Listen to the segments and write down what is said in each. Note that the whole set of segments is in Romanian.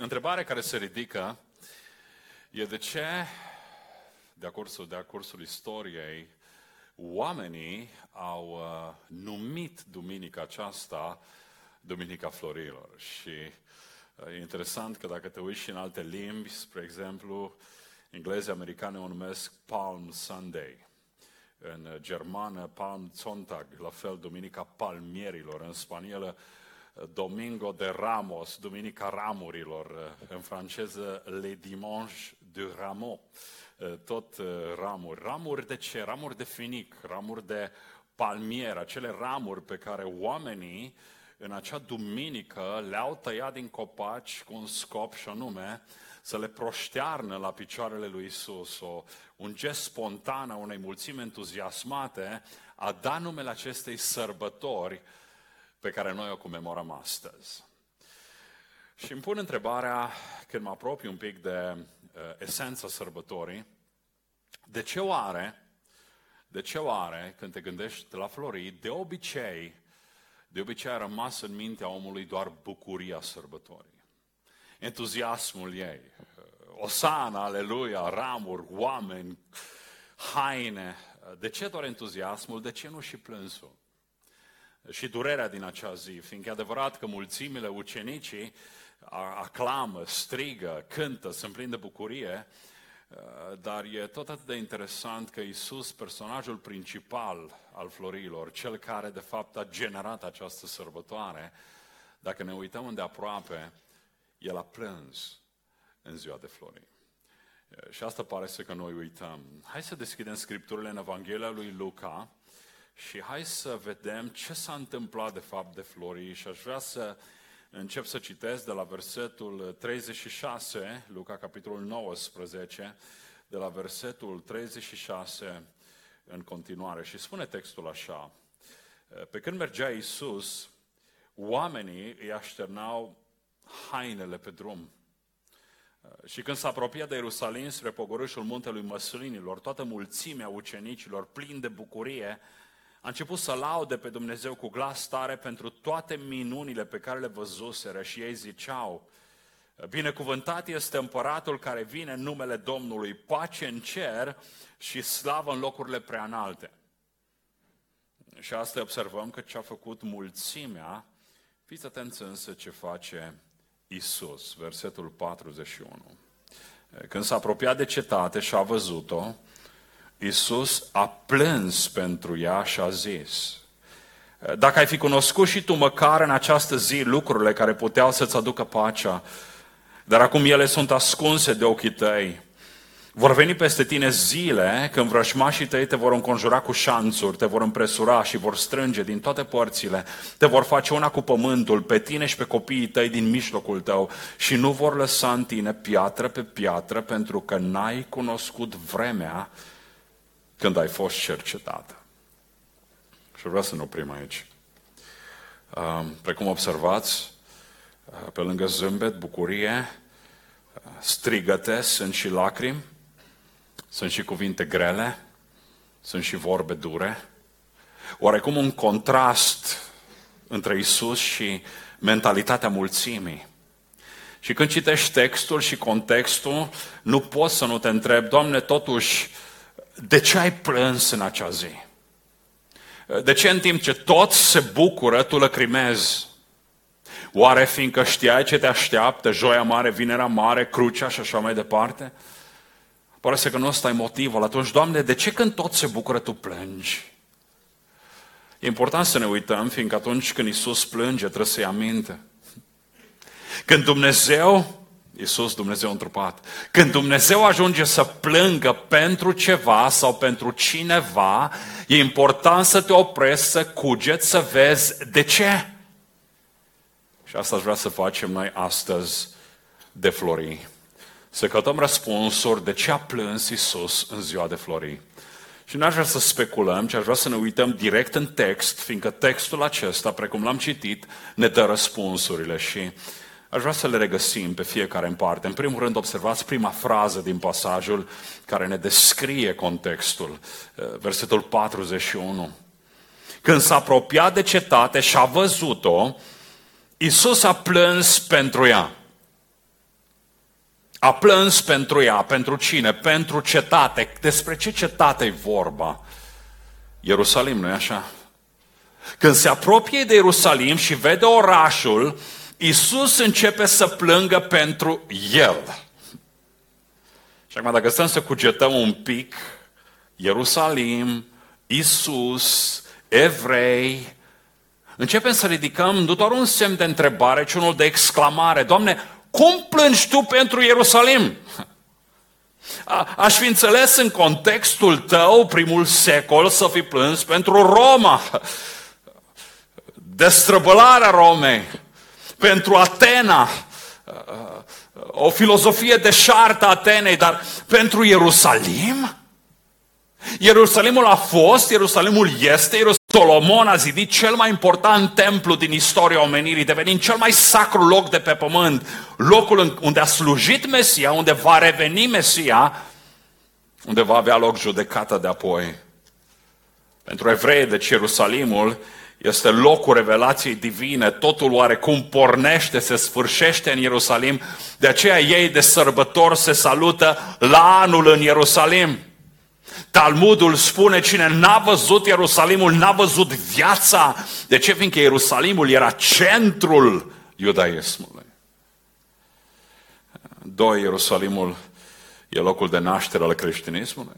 Întrebarea care se ridică e de ce, de-a cursul, de-a cursul istoriei, oamenii au uh, numit duminica aceasta Duminica Florilor. Și uh, e interesant că dacă te uiți și în alte limbi, spre exemplu, englezii americani o numesc Palm Sunday. În germană, Palm Sonntag, la fel, Duminica Palmierilor. În spanielă, Domingo de Ramos, Duminica Ramurilor, în franceză Le Dimanche de Rameau, tot ramuri. Ramuri de ce? Ramuri de finic, ramuri de palmier, acele ramuri pe care oamenii în acea duminică le-au tăiat din copaci cu un scop și anume să le proștearnă la picioarele lui Isus. O, un gest spontan a unei mulțimi entuziasmate a dat numele acestei sărbători pe care noi o comemorăm astăzi. Și îmi pun întrebarea, când mă apropii un pic de uh, esența sărbătorii, de ce oare, de ce oare, când te gândești la florii, de obicei, de obicei a rămas în mintea omului doar bucuria sărbătorii, entuziasmul ei, uh, osana, aleluia, ramuri, oameni, haine. De ce doar entuziasmul? De ce nu și plânsul? Și durerea din acea zi, fiindcă e adevărat că mulțimile ucenicii aclamă, strigă, cântă, sunt plini de bucurie, dar e tot atât de interesant că Isus, personajul principal al florilor, cel care de fapt a generat această sărbătoare, dacă ne uităm îndeaproape, el a plâns în ziua de florii. Și asta pare să că noi uităm. Hai să deschidem scripturile în Evanghelia lui Luca, și hai să vedem ce s-a întâmplat de fapt de Florii și aș vrea să încep să citesc de la versetul 36, Luca capitolul 19, de la versetul 36 în continuare. Și spune textul așa, pe când mergea Iisus, oamenii îi așternau hainele pe drum. Și când s-a apropiat de Ierusalim spre pogorâșul muntelui Măslinilor, toată mulțimea ucenicilor, plini de bucurie, a început să laude pe Dumnezeu cu glas tare pentru toate minunile pe care le văzuseră și ei ziceau, Binecuvântat este împăratul care vine în numele Domnului, pace în cer și slavă în locurile prea înalte. Și asta observăm că ce a făcut mulțimea, fiți atenți însă ce face Isus, versetul 41. Când s-a apropiat de cetate și a văzut-o, Iisus a plâns pentru ea și a zis, dacă ai fi cunoscut și tu măcar în această zi lucrurile care puteau să-ți aducă pacea, dar acum ele sunt ascunse de ochii tăi, vor veni peste tine zile când vrășmașii tăi te vor înconjura cu șanțuri, te vor împresura și vor strânge din toate părțile, te vor face una cu pământul, pe tine și pe copiii tăi din mijlocul tău și nu vor lăsa în tine piatră pe piatră pentru că n-ai cunoscut vremea când ai fost cercetată. Și vreau să ne oprim aici. Precum observați, pe lângă zâmbet, bucurie, strigăte, sunt și lacrimi, sunt și cuvinte grele, sunt și vorbe dure. Oarecum un contrast între Isus și mentalitatea mulțimii. Și când citești textul și contextul, nu poți să nu te întrebi, Doamne, totuși, de ce ai plâns în acea zi? De ce în timp ce toți se bucură, tu lăcrimezi? Oare fiindcă știai ce te așteaptă, joia mare, vinerea mare, crucea și așa mai departe? Pare să că nu ăsta e motivul. Atunci, Doamne, de ce când toți se bucură, tu plângi? E important să ne uităm, fiindcă atunci când Isus plânge, trebuie să-i aminte. Când Dumnezeu Iisus, Dumnezeu întrupat. Când Dumnezeu ajunge să plângă pentru ceva sau pentru cineva, e important să te oprești, să cugeți, să vezi de ce. Și asta aș vrea să facem noi astăzi de florii. Să căutăm răspunsuri de ce a plâns Iisus în ziua de florii. Și n-aș vrea să speculăm, ci aș vrea să ne uităm direct în text, fiindcă textul acesta, precum l-am citit, ne dă răspunsurile și Aș vrea să le regăsim pe fiecare în parte. În primul rând, observați prima frază din pasajul care ne descrie contextul, eh, versetul 41. Când s-a apropiat de cetate și a văzut-o, Isus a plâns pentru ea. A plâns pentru ea, pentru cine? Pentru cetate. Despre ce cetate e vorba? Ierusalim, nu-i așa? Când se apropie de Ierusalim și vede orașul, Isus începe să plângă pentru el. Și acum dacă stăm să cugetăm un pic, Ierusalim, Isus, evrei, începem să ridicăm nu doar un semn de întrebare, ci unul de exclamare. Doamne, cum plângi Tu pentru Ierusalim? Aș fi înțeles în contextul tău, primul secol, să fi plâns pentru Roma, destrăbălarea Romei, pentru Atena, o filozofie deșartă a Atenei, dar pentru Ierusalim? Ierusalimul a fost, Ierusalimul este, Ierusalimul Solomon a zidit cel mai important templu din istoria omenirii, devenind cel mai sacru loc de pe pământ, locul unde a slujit Mesia, unde va reveni Mesia, unde va avea loc judecata de apoi. Pentru evrei, deci Ierusalimul este locul revelației divine, totul oarecum pornește, se sfârșește în Ierusalim, de aceea ei de sărbători se salută la anul în Ierusalim. Talmudul spune cine n-a văzut Ierusalimul, n-a văzut viața. De ce? Fiindcă Ierusalimul era centrul iudaismului. Doi, Ierusalimul e locul de naștere al creștinismului.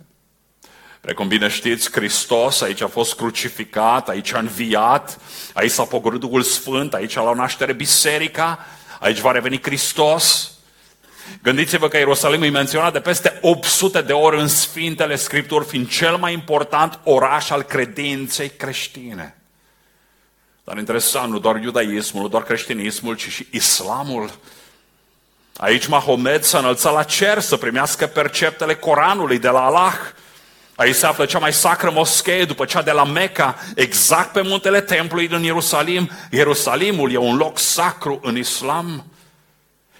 Precum bine știți, Hristos aici a fost crucificat, aici a înviat, aici s-a pogorât Duhul Sfânt, aici a luat naștere biserica, aici va reveni Hristos. Gândiți-vă că Ierusalim e menționat de peste 800 de ori în Sfintele Scripturi, fiind cel mai important oraș al credinței creștine. Dar interesant, nu doar iudaismul, nu doar creștinismul, ci și islamul. Aici Mahomed s-a înălțat la cer să primească perceptele Coranului de la Allah. Aici se află cea mai sacră moschee după cea de la Mecca, exact pe muntele templului din Ierusalim. Ierusalimul e un loc sacru în islam.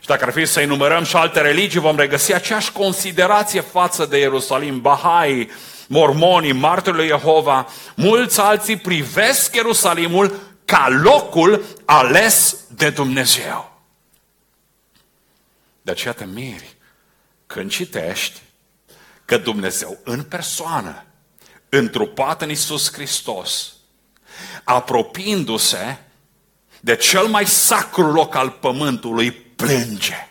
Și dacă ar fi să enumerăm și alte religii, vom regăsi aceeași considerație față de Ierusalim. Bahai, mormonii, martirii Jehova, mulți alții privesc Ierusalimul ca locul ales de Dumnezeu. De aceea te miri când citești că Dumnezeu în persoană, întrupat în Isus Hristos, apropiindu-se de cel mai sacru loc al pământului, plânge.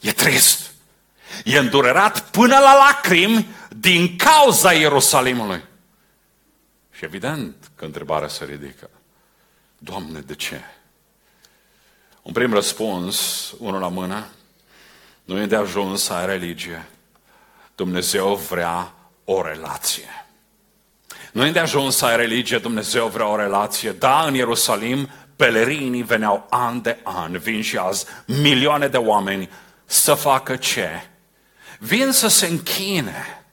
E trist. E îndurerat până la lacrimi din cauza Ierusalimului. Și evident că întrebarea se ridică. Doamne, de ce? Un prim răspuns, unul la mână, nu e de ajuns să ai religie. Dumnezeu vrea o relație. Nu e de ajuns să ai religie, Dumnezeu vrea o relație. Da, în Ierusalim pelerinii veneau an de an, vin și azi milioane de oameni să facă ce? Vin să se închine.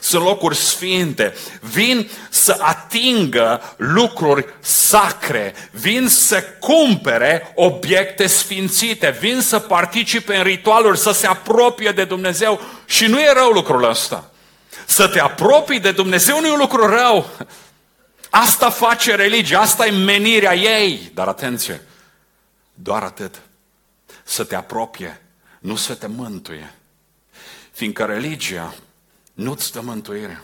Sunt locuri sfinte, vin să atingă lucruri sacre, vin să cumpere obiecte sfințite, vin să participe în ritualuri, să se apropie de Dumnezeu și nu e rău lucrul ăsta. Să te apropii de Dumnezeu nu e un lucru rău. Asta face religia, asta e menirea ei. Dar atenție, doar atât. Să te apropie, nu să te mântuie. Fiindcă religia nu-ți dă mântuire.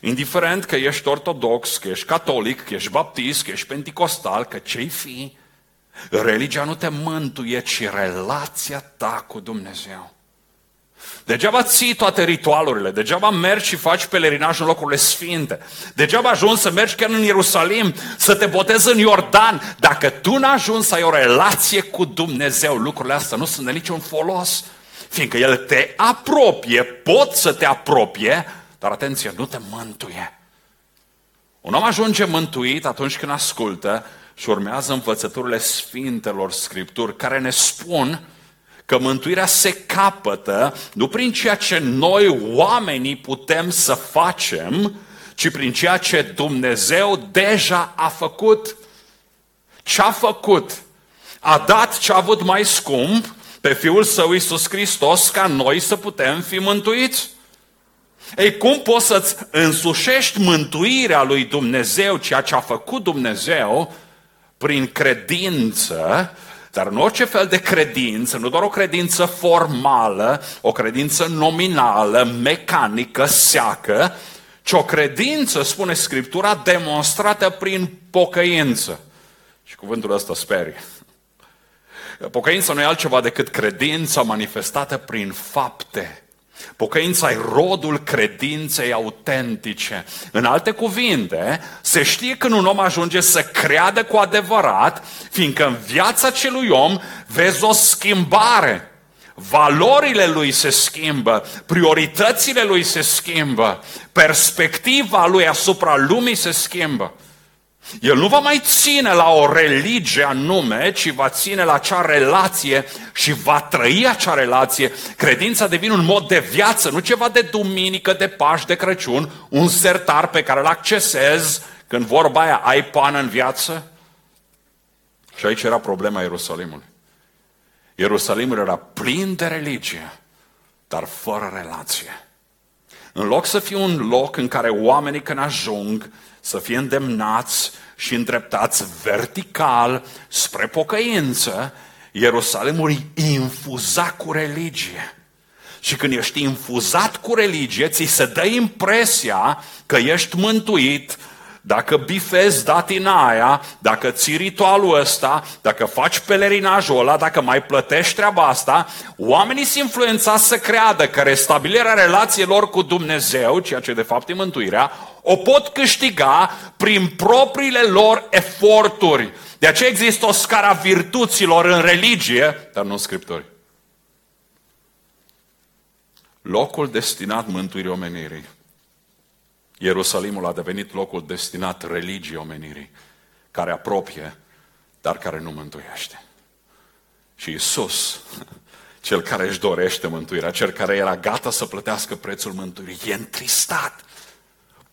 Indiferent că ești ortodox, că ești catolic, că ești baptist, că ești penticostal, că ce-i fi, religia nu te mântuie, ci relația ta cu Dumnezeu. Degeaba ții toate ritualurile, degeaba mergi și faci pelerinaj în locurile sfinte, degeaba ajungi să mergi chiar în Ierusalim, să te botezi în Iordan, dacă tu n ajungi să ai o relație cu Dumnezeu, lucrurile astea nu sunt de niciun folos, fiindcă El te apropie, pot să te apropie, dar atenție, nu te mântuie. Un om ajunge mântuit atunci când ascultă și urmează învățăturile Sfintelor Scripturi care ne spun că mântuirea se capătă nu prin ceea ce noi oamenii putem să facem, ci prin ceea ce Dumnezeu deja a făcut. Ce a făcut? A dat ce a avut mai scump pe Fiul Său Iisus Hristos ca noi să putem fi mântuiți. Ei, cum poți să-ți însușești mântuirea lui Dumnezeu, ceea ce a făcut Dumnezeu, prin credință Dar în orice fel de credință, nu doar o credință formală, o credință nominală, mecanică, seacă, ci o credință, spune Scriptura, demonstrată prin pocăință. Și cuvântul ăsta sperie. Pocăința nu e altceva decât credința manifestată prin fapte. Pocăința e rodul credinței autentice. În alte cuvinte, se știe când un om ajunge să creadă cu adevărat, fiindcă în viața celui om vezi o schimbare. Valorile lui se schimbă, prioritățile lui se schimbă, perspectiva lui asupra lumii se schimbă. El nu va mai ține la o religie anume, ci va ține la acea relație și va trăi acea relație. Credința devine un mod de viață, nu ceva de duminică, de Paști, de Crăciun, un sertar pe care îl accesezi când vorba aia ai pană în viață. Și aici era problema Ierusalimului. Ierusalimul era plin de religie, dar fără relație. În loc să fie un loc în care oamenii când ajung să fie îndemnați și îndreptați vertical spre pocăință, Ierusalimul infuza cu religie. Și când ești infuzat cu religie, ți se dă impresia că ești mântuit, dacă bifezi datina aia, dacă ții ritualul ăsta, dacă faci pelerinajul ăla, dacă mai plătești treaba asta, oamenii sunt influențați să creadă că restabilirea relațiilor cu Dumnezeu, ceea ce de fapt e mântuirea, o pot câștiga prin propriile lor eforturi. De aceea există o scara virtuților în religie, dar nu în scripturi. Locul destinat mântuirii omenirii Ierusalimul a devenit locul destinat religiei omenirii, care apropie, dar care nu mântuiește. Și Isus, cel care își dorește mântuirea, cel care era gata să plătească prețul mântuirii, e întristat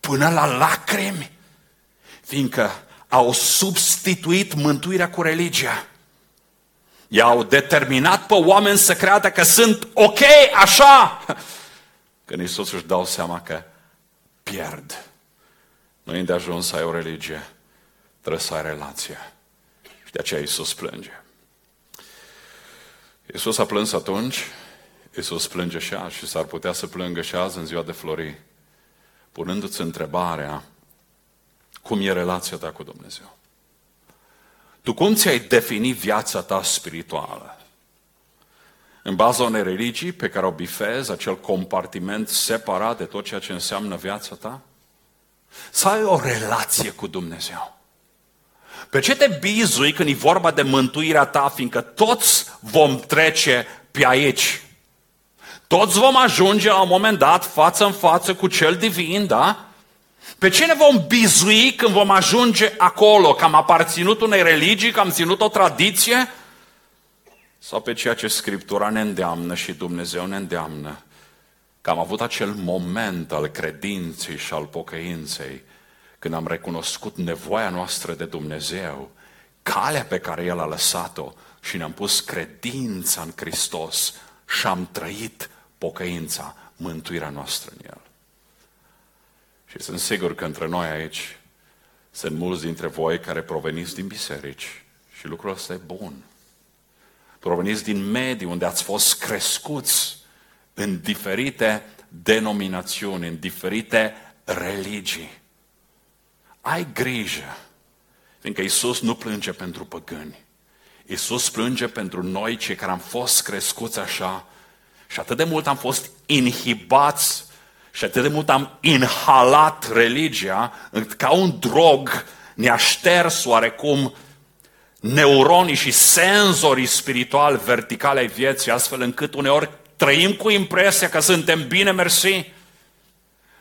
până la lacrimi, fiindcă au substituit mântuirea cu religia. I-au determinat pe oameni să creadă că sunt ok așa. Când Iisus își dau seama că pierd. Nu e de ajuns să ai o religie, trebuie să ai relație. Și de aceea Iisus plânge. Iisus a plâns atunci, Iisus plânge și azi și s-ar putea să plângă și azi în ziua de flori, punându-ți întrebarea, cum e relația ta cu Dumnezeu? Tu cum ți-ai definit viața ta spirituală? în baza unei religii pe care o bifezi, acel compartiment separat de tot ceea ce înseamnă viața ta? Să ai o relație cu Dumnezeu. Pe ce te bizui când e vorba de mântuirea ta, fiindcă toți vom trece pe aici. Toți vom ajunge la un moment dat față în față cu cel divin, da? Pe ce ne vom bizui când vom ajunge acolo? Că am aparținut unei religii, că am ținut o tradiție? sau pe ceea ce Scriptura ne îndeamnă și Dumnezeu ne îndeamnă, că am avut acel moment al credinței și al pocăinței, când am recunoscut nevoia noastră de Dumnezeu, calea pe care El a lăsat-o și ne-am pus credința în Hristos și am trăit pocăința, mântuirea noastră în El. Și sunt sigur că între noi aici sunt mulți dintre voi care proveniți din biserici și lucrul ăsta e bun proveniți din medii unde ați fost crescuți în diferite denominațiuni, în diferite religii. Ai grijă, fiindcă Isus nu plânge pentru păgâni. Isus plânge pentru noi, cei care am fost crescuți așa și atât de mult am fost inhibați și atât de mult am inhalat religia, ca un drog ne-a șters oarecum neuronii și senzorii spirituali verticale ai vieții, astfel încât uneori trăim cu impresia că suntem bine, mersi.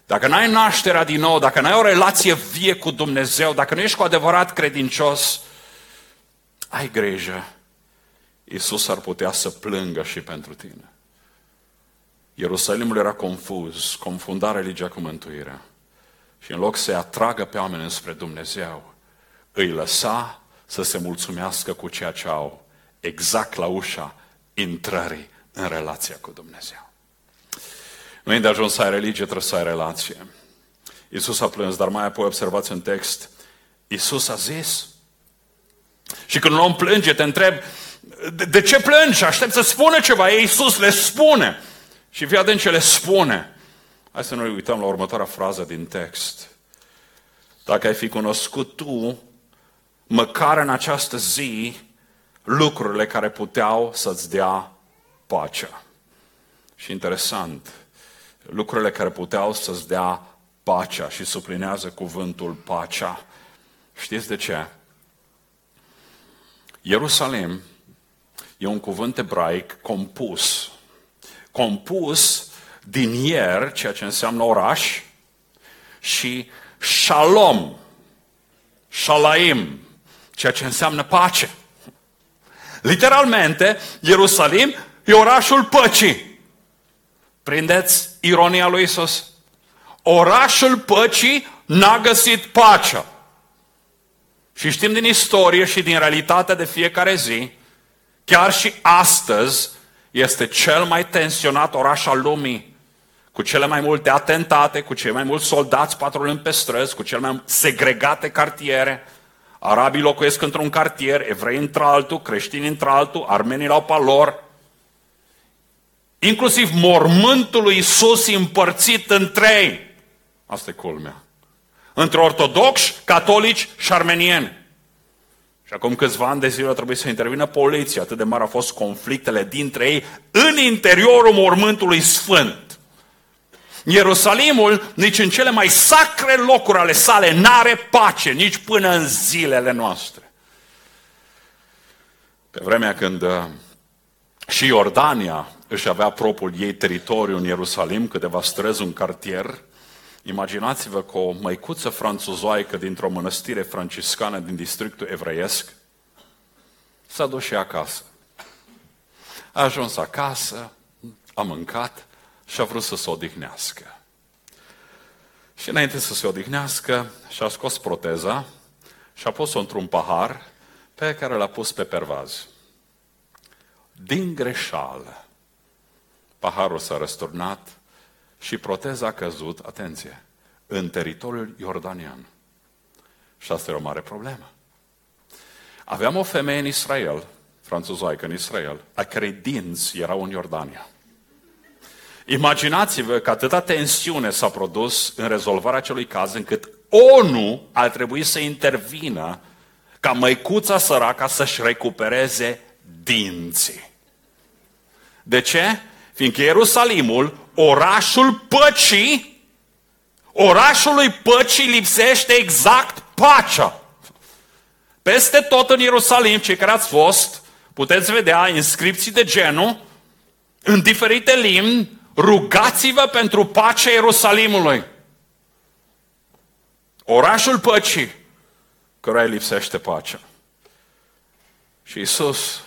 Dacă n-ai nașterea din nou, dacă n-ai o relație vie cu Dumnezeu, dacă nu ești cu adevărat credincios, ai grijă. Iisus ar putea să plângă și pentru tine. Ierusalimul era confuz, confunda religia cu mântuirea. Și în loc să-i atragă pe oameni spre Dumnezeu, îi lăsa să se mulțumească cu ceea ce au, exact la ușa intrării în relația cu Dumnezeu. Nu e de ajuns să ai religie, trebuie să ai relație. Iisus a plâns, dar mai apoi observați în text, Iisus a zis. Și când un om plânge, te întreb, De, de ce plângi? Aștept să spună ceva. Ei, Iisus le spune. Și fii atent ce le spune. Hai să noi uităm la următoarea frază din text. Dacă ai fi cunoscut tu, măcar în această zi, lucrurile care puteau să-ți dea pacea. Și interesant, lucrurile care puteau să-ți dea pacea și suplinează cuvântul pacea. Știți de ce? Ierusalim e un cuvânt ebraic compus. Compus din ier, ceea ce înseamnă oraș, și shalom, shalaim, ceea ce înseamnă pace. Literalmente, Ierusalim e orașul păcii. Prindeți ironia lui Isus? Orașul păcii n-a găsit pacea. Și știm din istorie și din realitatea de fiecare zi, chiar și astăzi este cel mai tensionat oraș al lumii, cu cele mai multe atentate, cu cei mai mulți soldați patrulând pe străzi, cu cele mai segregate cartiere. Arabii locuiesc într-un cartier, evrei într-altul, creștini într-altul, armenii la pe lor. Inclusiv mormântul lui Iisus împărțit în trei. Asta e culmea. Între ortodoxi, catolici și armenieni. Și acum câțiva ani de zile trebuie să intervină poliția, atât de mare au fost conflictele dintre ei în interiorul mormântului sfânt. Ierusalimul, nici în cele mai sacre locuri ale sale, n-are pace, nici până în zilele noastre. Pe vremea când uh, și Iordania își avea propriul ei teritoriu în Ierusalim, câteva străzi, un cartier, Imaginați-vă că o măicuță franțuzoaică dintr-o mănăstire franciscană din districtul evreiesc s-a dus și acasă. A ajuns acasă, a mâncat și a vrut să se odihnească. Și înainte să se odihnească, și-a scos proteza și a pus-o într-un pahar pe care l-a pus pe pervaz. Din greșeală, paharul s-a răsturnat și proteza a căzut, atenție, în teritoriul iordanian. Și asta e o mare problemă. Aveam o femeie în Israel, franțuzoaică în Israel, a cărei dinți erau în Iordania. Imaginați-vă că atâta tensiune s-a produs în rezolvarea acelui caz, încât ONU ar trebui să intervină ca măicuța săraca să-și recupereze dinții. De ce? Fiindcă Ierusalimul, orașul păcii, orașului păcii lipsește exact pacea. Peste tot în Ierusalim, cei care ați fost, puteți vedea inscripții de genul, în diferite limbi, rugați-vă pentru pacea Ierusalimului. Orașul păcii, căruia lipsește pacea. Și Isus,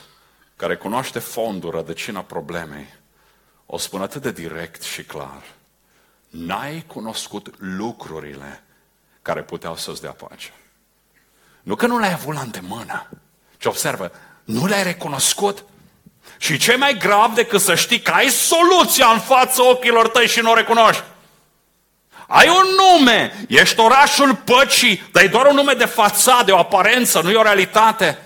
care cunoaște fondul, rădăcina problemei, o spun atât de direct și clar. N-ai cunoscut lucrurile care puteau să-ți dea pace. Nu că nu le-ai avut la îndemână, ci observă, nu le-ai recunoscut. Și ce mai grav decât să știi că ai soluția în fața ochilor tăi și nu o recunoști. Ai un nume, ești orașul păcii, dar e doar un nume de fațadă, o aparență, nu e o realitate.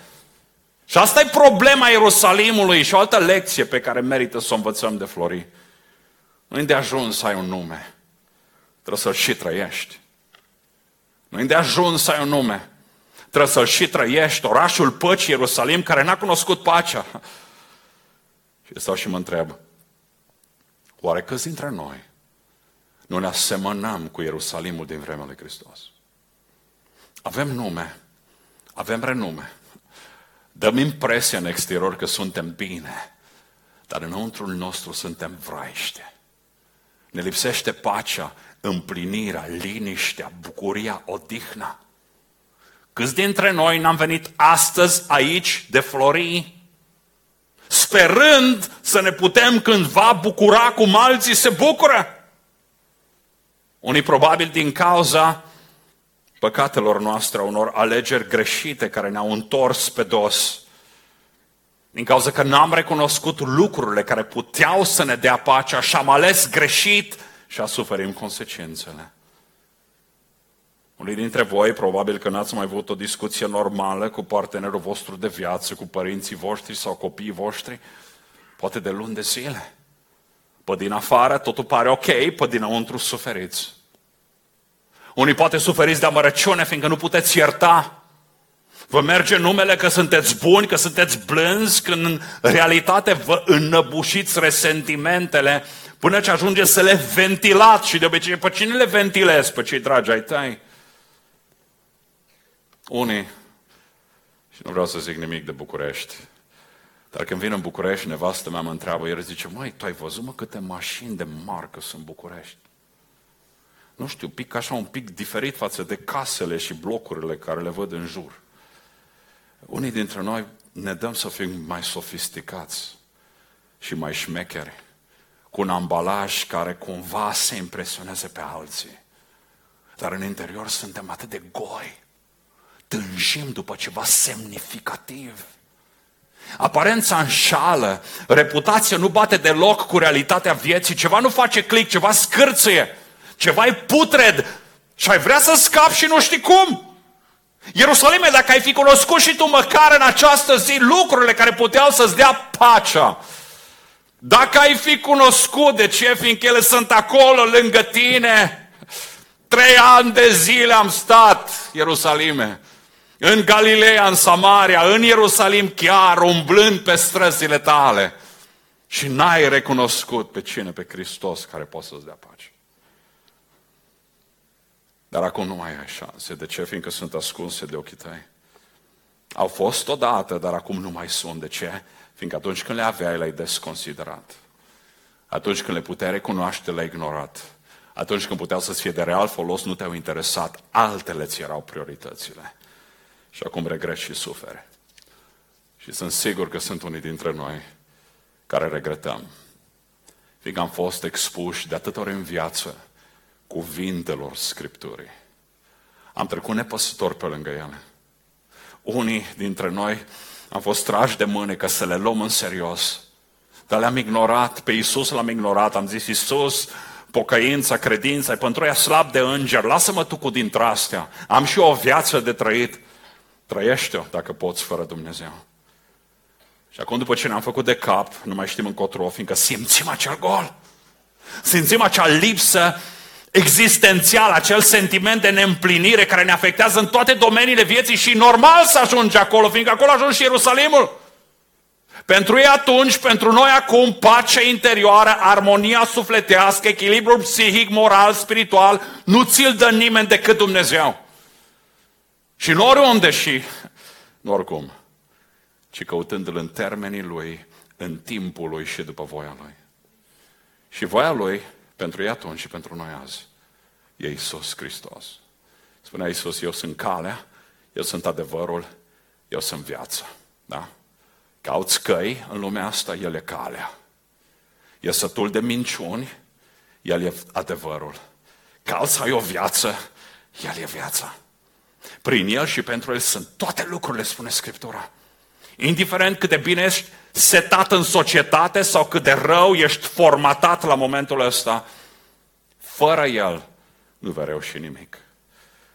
Și asta e problema Ierusalimului și o altă lecție pe care merită să o învățăm de Flori. Nu e de ajuns să ai un nume. Trebuie să-l și trăiești. Nu e de ajuns să ai un nume. Trebuie să-l și trăiești. Orașul păcii Ierusalim care n-a cunoscut pacea. Și stau și mă întreb, oare câți dintre noi nu ne asemănăm cu Ierusalimul din vremea lui Hristos? Avem nume, avem renume, Dăm impresia în exterior că suntem bine, dar înăuntrul nostru suntem vraiște. Ne lipsește pacea, împlinirea, liniștea, bucuria, odihna. Câți dintre noi n-am venit astăzi aici de flori, sperând să ne putem cândva bucura cum alții se bucură? Unii probabil din cauza păcatelor noastre, a unor alegeri greșite care ne-au întors pe dos. Din cauza că n-am recunoscut lucrurile care puteau să ne dea pacea și am ales greșit și a suferim consecințele. Unii dintre voi probabil că n-ați mai avut o discuție normală cu partenerul vostru de viață, cu părinții voștri sau copiii voștri, poate de luni de zile. Pe din afară totul pare ok, pe dinăuntru suferiți. Unii poate suferiți de amărăciune, fiindcă nu puteți ierta. Vă merge numele că sunteți buni, că sunteți blânzi, când în realitate vă înnăbușiți resentimentele până ce ajunge să le ventilați. Și de obicei, pe cine le ventilezi? Pe cei dragi ai tăi? Unii, și nu vreau să zic nimic de București, dar când vin în București, nevastă mea mă întreabă, el zice, măi, tu ai văzut mă câte mașini de marcă sunt în București? Nu știu, pic așa un pic diferit față de casele și blocurile care le văd în jur. Unii dintre noi ne dăm să fim mai sofisticați și mai șmecheri, cu un ambalaj care cumva se impresioneze pe alții. Dar în interior suntem atât de goi, tânjim după ceva semnificativ. Aparența înșală, reputația nu bate deloc cu realitatea vieții, ceva nu face click, ceva scârțâie, ceva e putred și ai vrea să scapi și nu știi cum. Ierusalime, dacă ai fi cunoscut și tu măcar în această zi lucrurile care puteau să-ți dea pacea, dacă ai fi cunoscut de ce, fiindcă ele sunt acolo lângă tine, trei ani de zile am stat, Ierusalime, în Galileea, în Samaria, în Ierusalim chiar, umblând pe străzile tale și n-ai recunoscut pe cine? Pe Hristos care poate să-ți dea pace. Dar acum nu mai ai șanse. De ce? Fiindcă sunt ascunse de ochii tăi. Au fost odată, dar acum nu mai sunt. De ce? Fiindcă atunci când le aveai, le-ai desconsiderat. Atunci când le puteai recunoaște, le-ai ignorat. Atunci când puteau să-ți fie de real folos, nu te-au interesat. Altele ți erau prioritățile. Și acum regret și sufere. Și sunt sigur că sunt unii dintre noi care regretăm. Fiindcă am fost expuși de atâtea ori în viață cuvintelor Scripturii. Am trecut nepăsător pe lângă ele. Unii dintre noi am fost trași de mâne ca să le luăm în serios. Dar le-am ignorat, pe Iisus l-am ignorat, am zis, Iisus, pocăința, credința, e pentru ea slab de înger, lasă-mă tu cu dintre astea. Am și o viață de trăit. Trăiește-o dacă poți fără Dumnezeu. Și acum după ce ne-am făcut de cap, nu mai știm încotro, fiindcă simțim acel gol. Simțim acea lipsă existențial, acel sentiment de neîmplinire care ne afectează în toate domeniile vieții și normal să ajungi acolo, fiindcă acolo ajungi și Ierusalimul. Pentru ei atunci, pentru noi acum, pacea interioară, armonia sufletească, echilibrul psihic, moral, spiritual, nu ți-l dă nimeni decât Dumnezeu. Și nu oriunde și, nu oricum, ci căutându-L în termenii Lui, în timpul Lui și după voia Lui. Și voia Lui pentru ei atunci și pentru noi azi e Isus Hristos. Spunea Isus, eu sunt calea, eu sunt adevărul, eu sunt viața. Da? Cauți căi în lumea asta, El e calea. E sătul de minciuni, El e adevărul. Cauți să ai o viață, El e viața. Prin El și pentru El sunt toate lucrurile, spune Scriptura. Indiferent cât de bine ești setat în societate sau cât de rău ești formatat la momentul ăsta, fără El nu vei reuși nimic.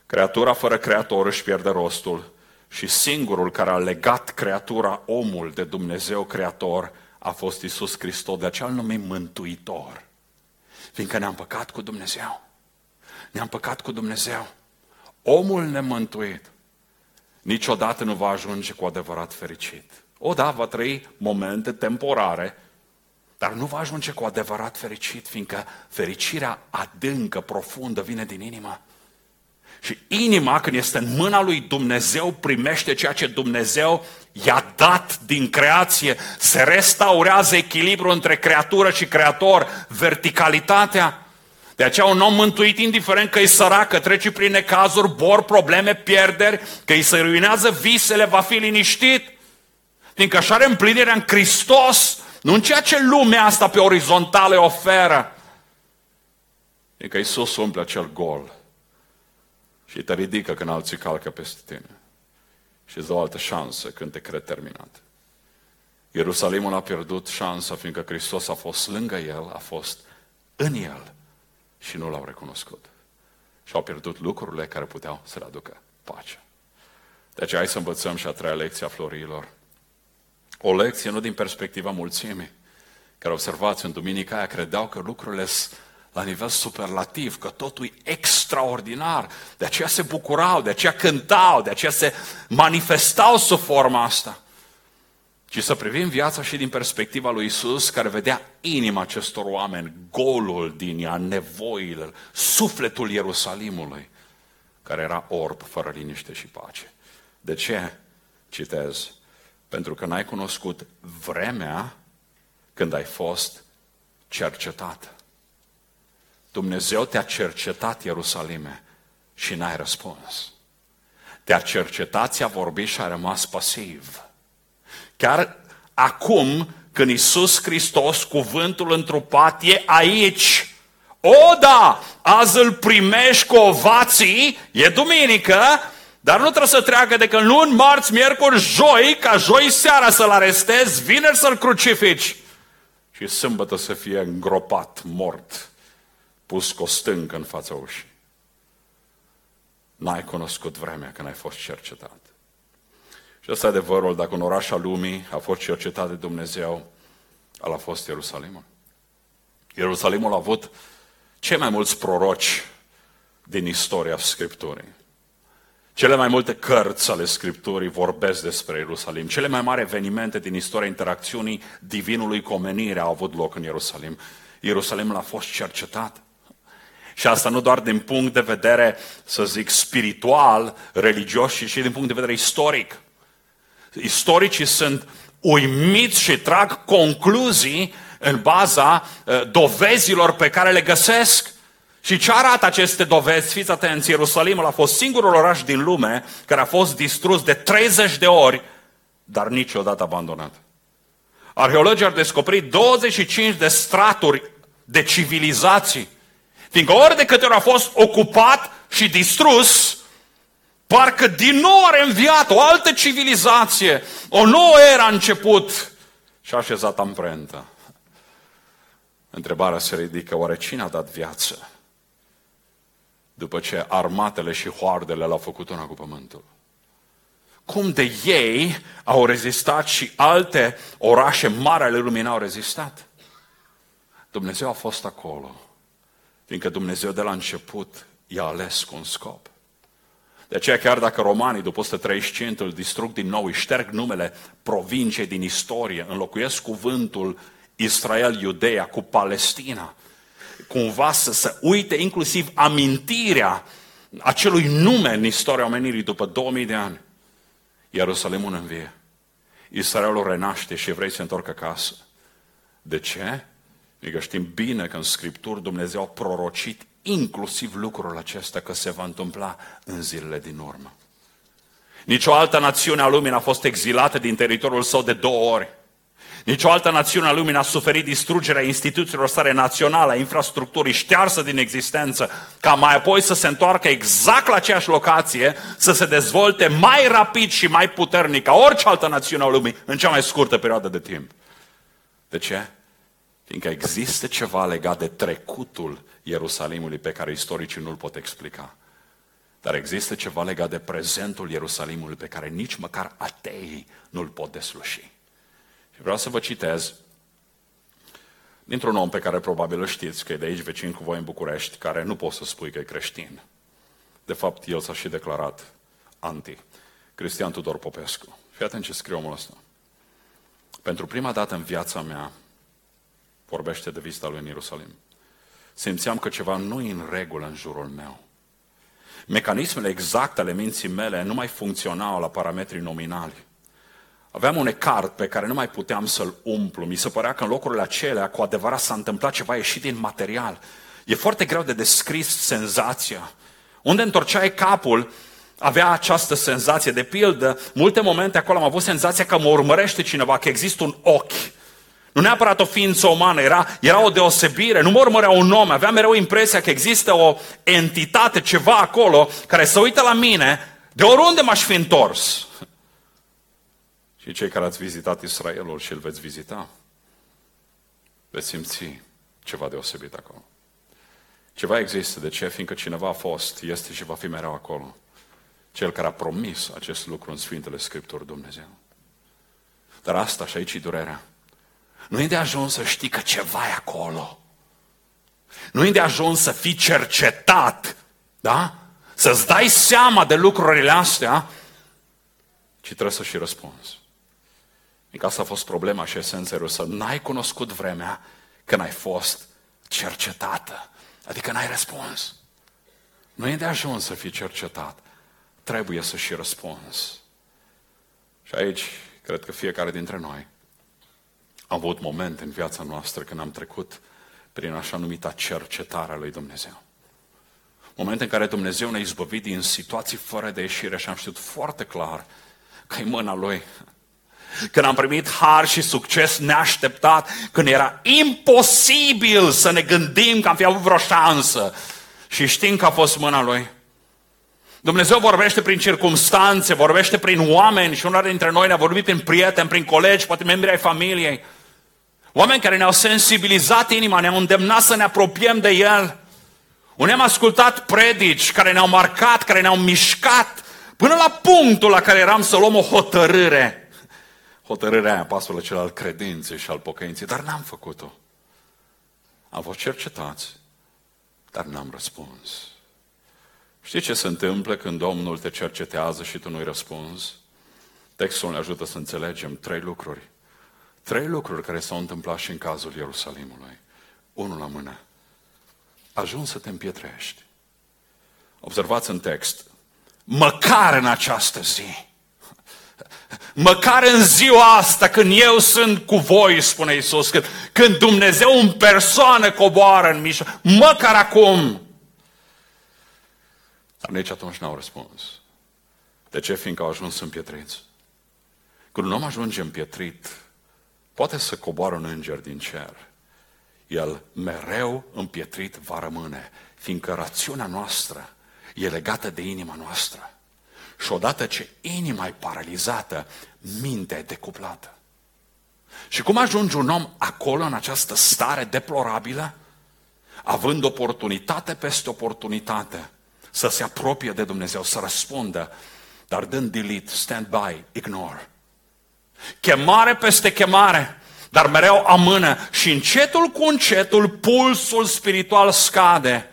Creatura fără creator își pierde rostul și singurul care a legat creatura, omul de Dumnezeu creator, a fost Isus Hristos, de aceea îl numim Mântuitor. Fiindcă ne-am păcat cu Dumnezeu. Ne-am păcat cu Dumnezeu. Omul nemântuit niciodată nu va ajunge cu adevărat fericit. O, da, va trăi momente temporare, dar nu va ajunge cu adevărat fericit, fiindcă fericirea adâncă, profundă, vine din inimă. Și inima, când este în mâna lui Dumnezeu, primește ceea ce Dumnezeu i-a dat din creație. Se restaurează echilibrul între creatură și creator, verticalitatea. De aceea un om mântuit, indiferent că e sărac, că trece prin necazuri, bor, probleme, pierderi, că îi se ruinează visele, va fi liniștit. Fiindcă așa are împlinirea în Hristos, nu în ceea ce lumea asta pe orizontală oferă. Fiindcă Iisus umple acel gol și te ridică când alții calcă peste tine. Și îți dă o altă șansă când te crede terminat. Ierusalimul a pierdut șansa fiindcă Hristos a fost lângă el, a fost în el și nu l-au recunoscut. și au pierdut lucrurile care puteau să le aducă pace. De aceea hai să învățăm și a treia lecție a florilor. O lecție nu din perspectiva mulțimii, care observați în duminica aia, credeau că lucrurile sunt la nivel superlativ, că totul e extraordinar. De aceea se bucurau, de aceea cântau, de aceea se manifestau sub forma asta. Ci să privim viața și din perspectiva lui Isus, care vedea inima acestor oameni, golul din ea, nevoile, sufletul Ierusalimului, care era orb, fără liniște și pace. De ce? Citez. Pentru că n-ai cunoscut vremea când ai fost cercetat. Dumnezeu te-a cercetat, Ierusalime, și n-ai răspuns. Te-a cercetat, ți-a vorbit și a rămas pasiv. Chiar acum, când Iisus Hristos, cuvântul întrupat, e aici, o, da, azi îl primești cu ovații, e duminică, dar nu trebuie să treacă decât luni, marți, miercuri, joi, ca joi seara să-l arestezi, vineri să-l crucifici și sâmbătă să fie îngropat, mort, pus cu o stâncă în fața ușii. N-ai cunoscut vremea când ai fost cercetat. Și ăsta e adevărul, dacă un oraș al lumii a fost cercetat de Dumnezeu, al a fost Ierusalimul. Ierusalimul a avut cei mai mulți proroci din istoria Scripturii. Cele mai multe cărți ale Scripturii vorbesc despre Ierusalim. Cele mai mari evenimente din istoria interacțiunii divinului cu omenirea au avut loc în Ierusalim. Ierusalimul a fost cercetat. Și asta nu doar din punct de vedere, să zic, spiritual, religios, ci și din punct de vedere istoric. Istoricii sunt uimiți și trag concluzii în baza uh, dovezilor pe care le găsesc. Și ce arată aceste dovezi? Fiți atenți, Ierusalimul a fost singurul oraș din lume care a fost distrus de 30 de ori, dar niciodată abandonat. Arheologii au descoperit 25 de straturi de civilizații. Fiindcă ori de câte ori a fost ocupat și distrus, parcă din nou a înviat o altă civilizație, o nouă era a început și a așezat amprentă. Întrebarea se ridică, oare cine a dat viață? După ce armatele și hoardele l-au făcut una cu pământul. Cum de ei au rezistat și alte orașe mari ale lumii n-au rezistat? Dumnezeu a fost acolo, fiindcă Dumnezeu de la început i-a ales cu un scop. De aceea chiar dacă romanii după 135 îl distrug din nou, îi șterg numele provinciei din istorie, înlocuiesc cuvântul Israel, Iudeea cu Palestina, cumva să se uite inclusiv amintirea acelui nume în istoria omenirii după 2000 de ani. Ierusalimul învie. Israelul renaște și evrei se întorc acasă. De ce? Adică știm bine că în Scripturi Dumnezeu a prorocit inclusiv lucrul acesta că se va întâmpla în zilele din urmă. Nici o altă națiune a lumii n-a fost exilată din teritoriul său de două ori. Nici o altă națiune a lumii n-a suferit distrugerea instituțiilor sale naționale, a infrastructurii ștearsă din existență, ca mai apoi să se întoarcă exact la aceeași locație, să se dezvolte mai rapid și mai puternic ca orice altă națiune a lumii în cea mai scurtă perioadă de timp. De ce? Fiindcă există ceva legat de trecutul Ierusalimului pe care istoricii nu-l pot explica. Dar există ceva legat de prezentul Ierusalimului pe care nici măcar ateii nu-l pot desluși. Și vreau să vă citez dintr-un om pe care probabil îl știți, că e de aici vecin cu voi în București, care nu pot să spui că e creștin. De fapt, el s-a și declarat anti. Cristian Tudor Popescu. Fii atent ce scrie omul ăsta. Pentru prima dată în viața mea, vorbește de vizita lui în Ierusalim, simțeam că ceva nu e în regulă în jurul meu. Mecanismele exacte ale minții mele nu mai funcționau la parametrii nominali. Aveam un ecart pe care nu mai puteam să-l umplu. Mi se părea că în locurile acelea, cu adevărat, s-a întâmplat ceva ieșit din material. E foarte greu de descris senzația. Unde întorceai capul, avea această senzație. De pildă, multe momente acolo am avut senzația că mă urmărește cineva, că există un ochi. Nu neapărat o ființă umană, era, era o deosebire, nu mă urmărea un om, aveam mereu impresia că există o entitate, ceva acolo, care se uită la mine, de oriunde m-aș fi întors. Și cei care ați vizitat Israelul și îl veți vizita, veți simți ceva deosebit acolo. Ceva există. De ce? Fiindcă cineva a fost, este și va fi mereu acolo. Cel care a promis acest lucru în Sfintele Scripturi Dumnezeu. Dar asta și aici e durerea. Nu e de ajuns să știi că ceva e acolo. Nu e de ajuns să fii cercetat, da? Să-ți dai seama de lucrurile astea, ci trebuie să și răspunzi. Adică asta a fost problema și esența să n-ai cunoscut vremea când ai fost cercetată. Adică n-ai răspuns. Nu e de ajuns să fii cercetat. Trebuie să și răspunzi. Și aici, cred că fiecare dintre noi am avut momente în viața noastră când am trecut prin așa numita cercetare a lui Dumnezeu. Momente în care Dumnezeu ne-a izbăvit din situații fără de ieșire și am știut foarte clar că e mâna Lui. Când am primit har și succes neașteptat, când era imposibil să ne gândim că am fi avut vreo șansă și știm că a fost mâna Lui. Dumnezeu vorbește prin circumstanțe, vorbește prin oameni și unul dintre noi ne-a vorbit prin prieteni, prin colegi, poate membri ai familiei. Oameni care ne-au sensibilizat inima, ne-au îndemnat să ne apropiem de El. Unii am ascultat predici care ne-au marcat, care ne-au mișcat, până la punctul la care eram să luăm o hotărâre. Hotărârea aia, pasul acela al credinței și al pocăinței, dar n-am făcut-o. Am fost cercetați, dar n-am răspuns. Știi ce se întâmplă când Domnul te cercetează și tu nu-i răspunzi? Textul ne ajută să înțelegem trei lucruri. Trei lucruri care s-au întâmplat și în cazul Ierusalimului. Unul la mână. Ajuns să te împietrești. Observați în text. Măcar în această zi. Măcar în ziua asta, când eu sunt cu voi, spune Isus, când, când Dumnezeu în persoană coboară în mijloc, măcar acum. Dar nici atunci n-au răspuns. De ce? Fiindcă au ajuns împietriți. Când un om ajunge împietrit, poate să coboară un înger din cer. El mereu împietrit va rămâne, fiindcă rațiunea noastră e legată de inima noastră. Și odată ce inima e paralizată, mintea e decuplată. Și cum ajunge un om acolo, în această stare deplorabilă, având oportunitate peste oportunitate, să se apropie de Dumnezeu, să răspundă, dar dând delete, stand by, ignore. Chemare peste chemare, dar mereu amână și încetul cu încetul pulsul spiritual scade.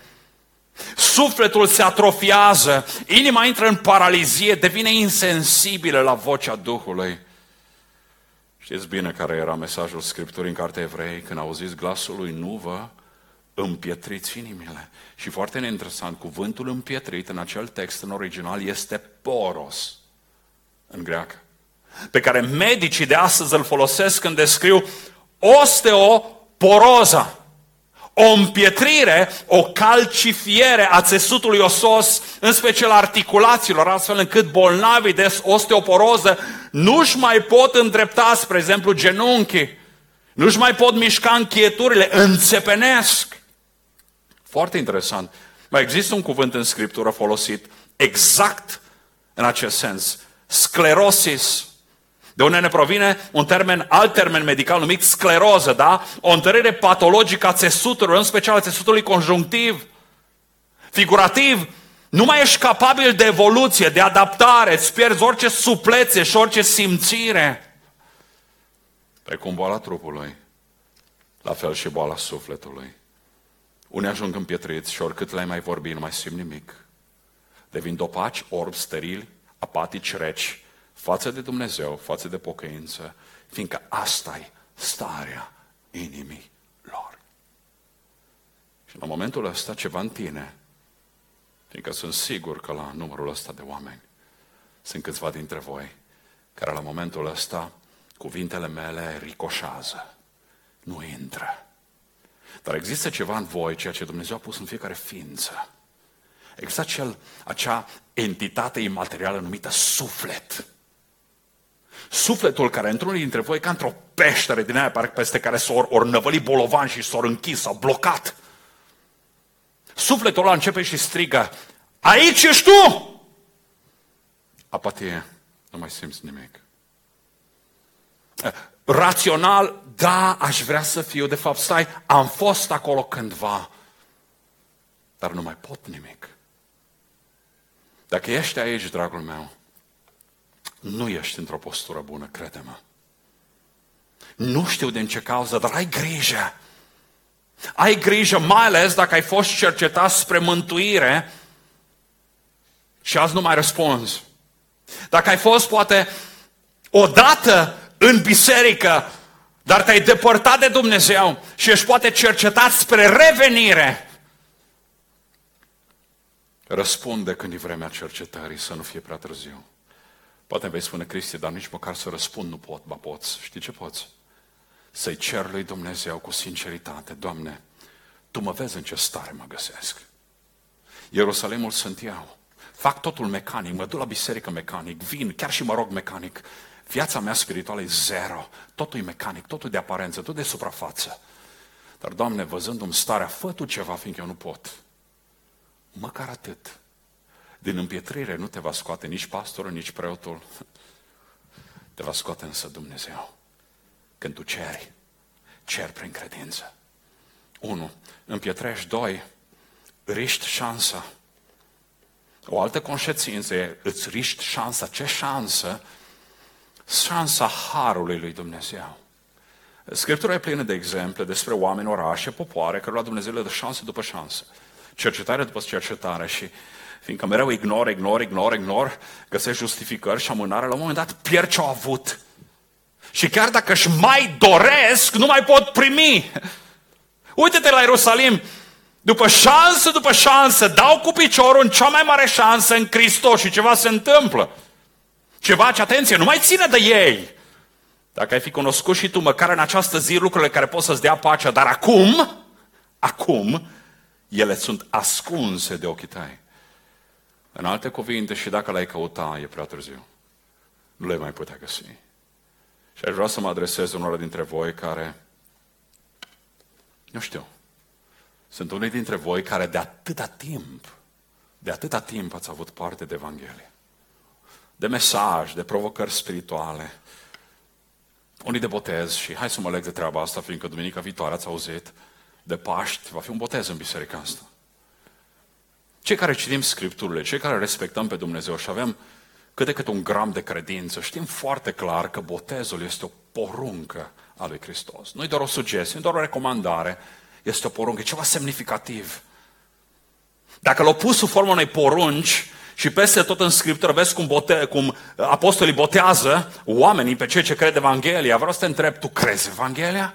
Sufletul se atrofiază, inima intră în paralizie, devine insensibilă la vocea Duhului. Știți bine care era mesajul Scripturii în Cartea Evrei când auziți glasul lui, nu vă împietriți inimile. Și foarte interesant, cuvântul împietrit în acel text în original este poros în greacă pe care medicii de astăzi îl folosesc când descriu osteoporoza. O împietrire, o calcifiere a țesutului osos, în special articulațiilor, astfel încât bolnavii de osteoporoză nu-și mai pot îndrepta, spre exemplu, genunchii, nu-și mai pot mișca închieturile, înțepenesc. Foarte interesant. Mai există un cuvânt în Scriptură folosit exact în acest sens. Sclerosis. De unde ne provine un termen, alt termen medical numit scleroză, da? O întărire patologică a țesuturilor, în special a țesutului conjunctiv. Figurativ, nu mai ești capabil de evoluție, de adaptare, îți pierzi orice suplețe și orice simțire. Precum boala trupului, la fel și boala sufletului. Unii ajung împietriți și oricât le-ai mai vorbi, nu mai simt nimic. Devin dopaci, orbi, sterili, apatici, reci, față de Dumnezeu, față de pocăință, fiindcă asta e starea inimii lor. Și la momentul ăsta ceva în tine, fiindcă sunt sigur că la numărul ăsta de oameni sunt câțiva dintre voi care la momentul ăsta cuvintele mele ricoșează, nu intră. Dar există ceva în voi, ceea ce Dumnezeu a pus în fiecare ființă. Există acel, acea entitate imaterială numită suflet Sufletul care într-unul dintre voi ca într-o peștere din aia peste care s-or or năvăli bolovan și s-or închis, s-au blocat. Sufletul ăla începe și strigă, aici ești tu! Apatie, nu mai simți nimic. Rațional, da, aș vrea să fiu, de fapt, stai, am fost acolo cândva. dar nu mai pot nimic. Dacă ești aici, dragul meu, nu ești într-o postură bună, crede-mă. Nu știu din ce cauză, dar ai grijă. Ai grijă, mai ales dacă ai fost cercetat spre mântuire și azi nu mai răspunzi. Dacă ai fost poate odată în biserică, dar te-ai depărtat de Dumnezeu și ești poate cercetat spre revenire, răspunde când e vremea cercetării să nu fie prea târziu. Poate vei spune, Cristi, dar nici măcar să răspund nu pot, ba poți. Știi ce poți? Să-i cer lui Dumnezeu cu sinceritate, Doamne, Tu mă vezi în ce stare mă găsesc. Ierusalimul sunt eu. Fac totul mecanic, mă duc la biserică mecanic, vin, chiar și mă rog mecanic. Viața mea spirituală e zero. Totul e mecanic, totul de aparență, totul de suprafață. Dar, Doamne, văzându-mi starea, fă Tu ceva, fiindcă eu nu pot. Măcar atât. Din împietrire nu te va scoate nici pastorul, nici preotul. Te va scoate însă Dumnezeu. Când tu ceri, cer prin credință. Unu, împietrești. Doi, riști șansa. O altă conștiință e, îți riști șansa. Ce șansă? Șansa Harului lui Dumnezeu. Scriptura e plină de exemple despre oameni, orașe, popoare, care la Dumnezeu le dă șanse după șansă. Cercetare după cercetare și fiindcă mereu ignor, ignor, ignor, ignor, găsești justificări și amânare, la un moment dat pierd ce au avut. Și chiar dacă își mai doresc, nu mai pot primi. Uite-te la Ierusalim, după șansă, după șansă, dau cu piciorul în cea mai mare șansă în Hristos și ceva se întâmplă. Ceva ce, atenție, nu mai ține de ei. Dacă ai fi cunoscut și tu măcar în această zi lucrurile care pot să-ți dea pacea, dar acum, acum, ele sunt ascunse de ochii tăi. În alte cuvinte, și dacă l-ai căuta, e prea târziu. Nu le mai putea găsi. Și aș vrea să mă adresez unora dintre voi care, nu știu, sunt unii dintre voi care de atâta timp, de atâta timp ați avut parte de Evanghelie. De mesaj, de provocări spirituale, unii de botez și hai să mă leg de treaba asta, fiindcă duminica viitoare ați auzit de Paști, va fi un botez în biserica asta. Cei care citim Scripturile, cei care respectăm pe Dumnezeu și avem cât de cât un gram de credință, știm foarte clar că botezul este o poruncă a lui Hristos. Nu e doar o sugestie, nu e doar o recomandare, este o poruncă, e ceva semnificativ. Dacă l-au pus sub formă unei porunci și peste tot în Scriptură vezi cum, bote, cum apostolii botează oamenii pe cei ce cred Evanghelia, vreau să te întreb, tu crezi Evanghelia?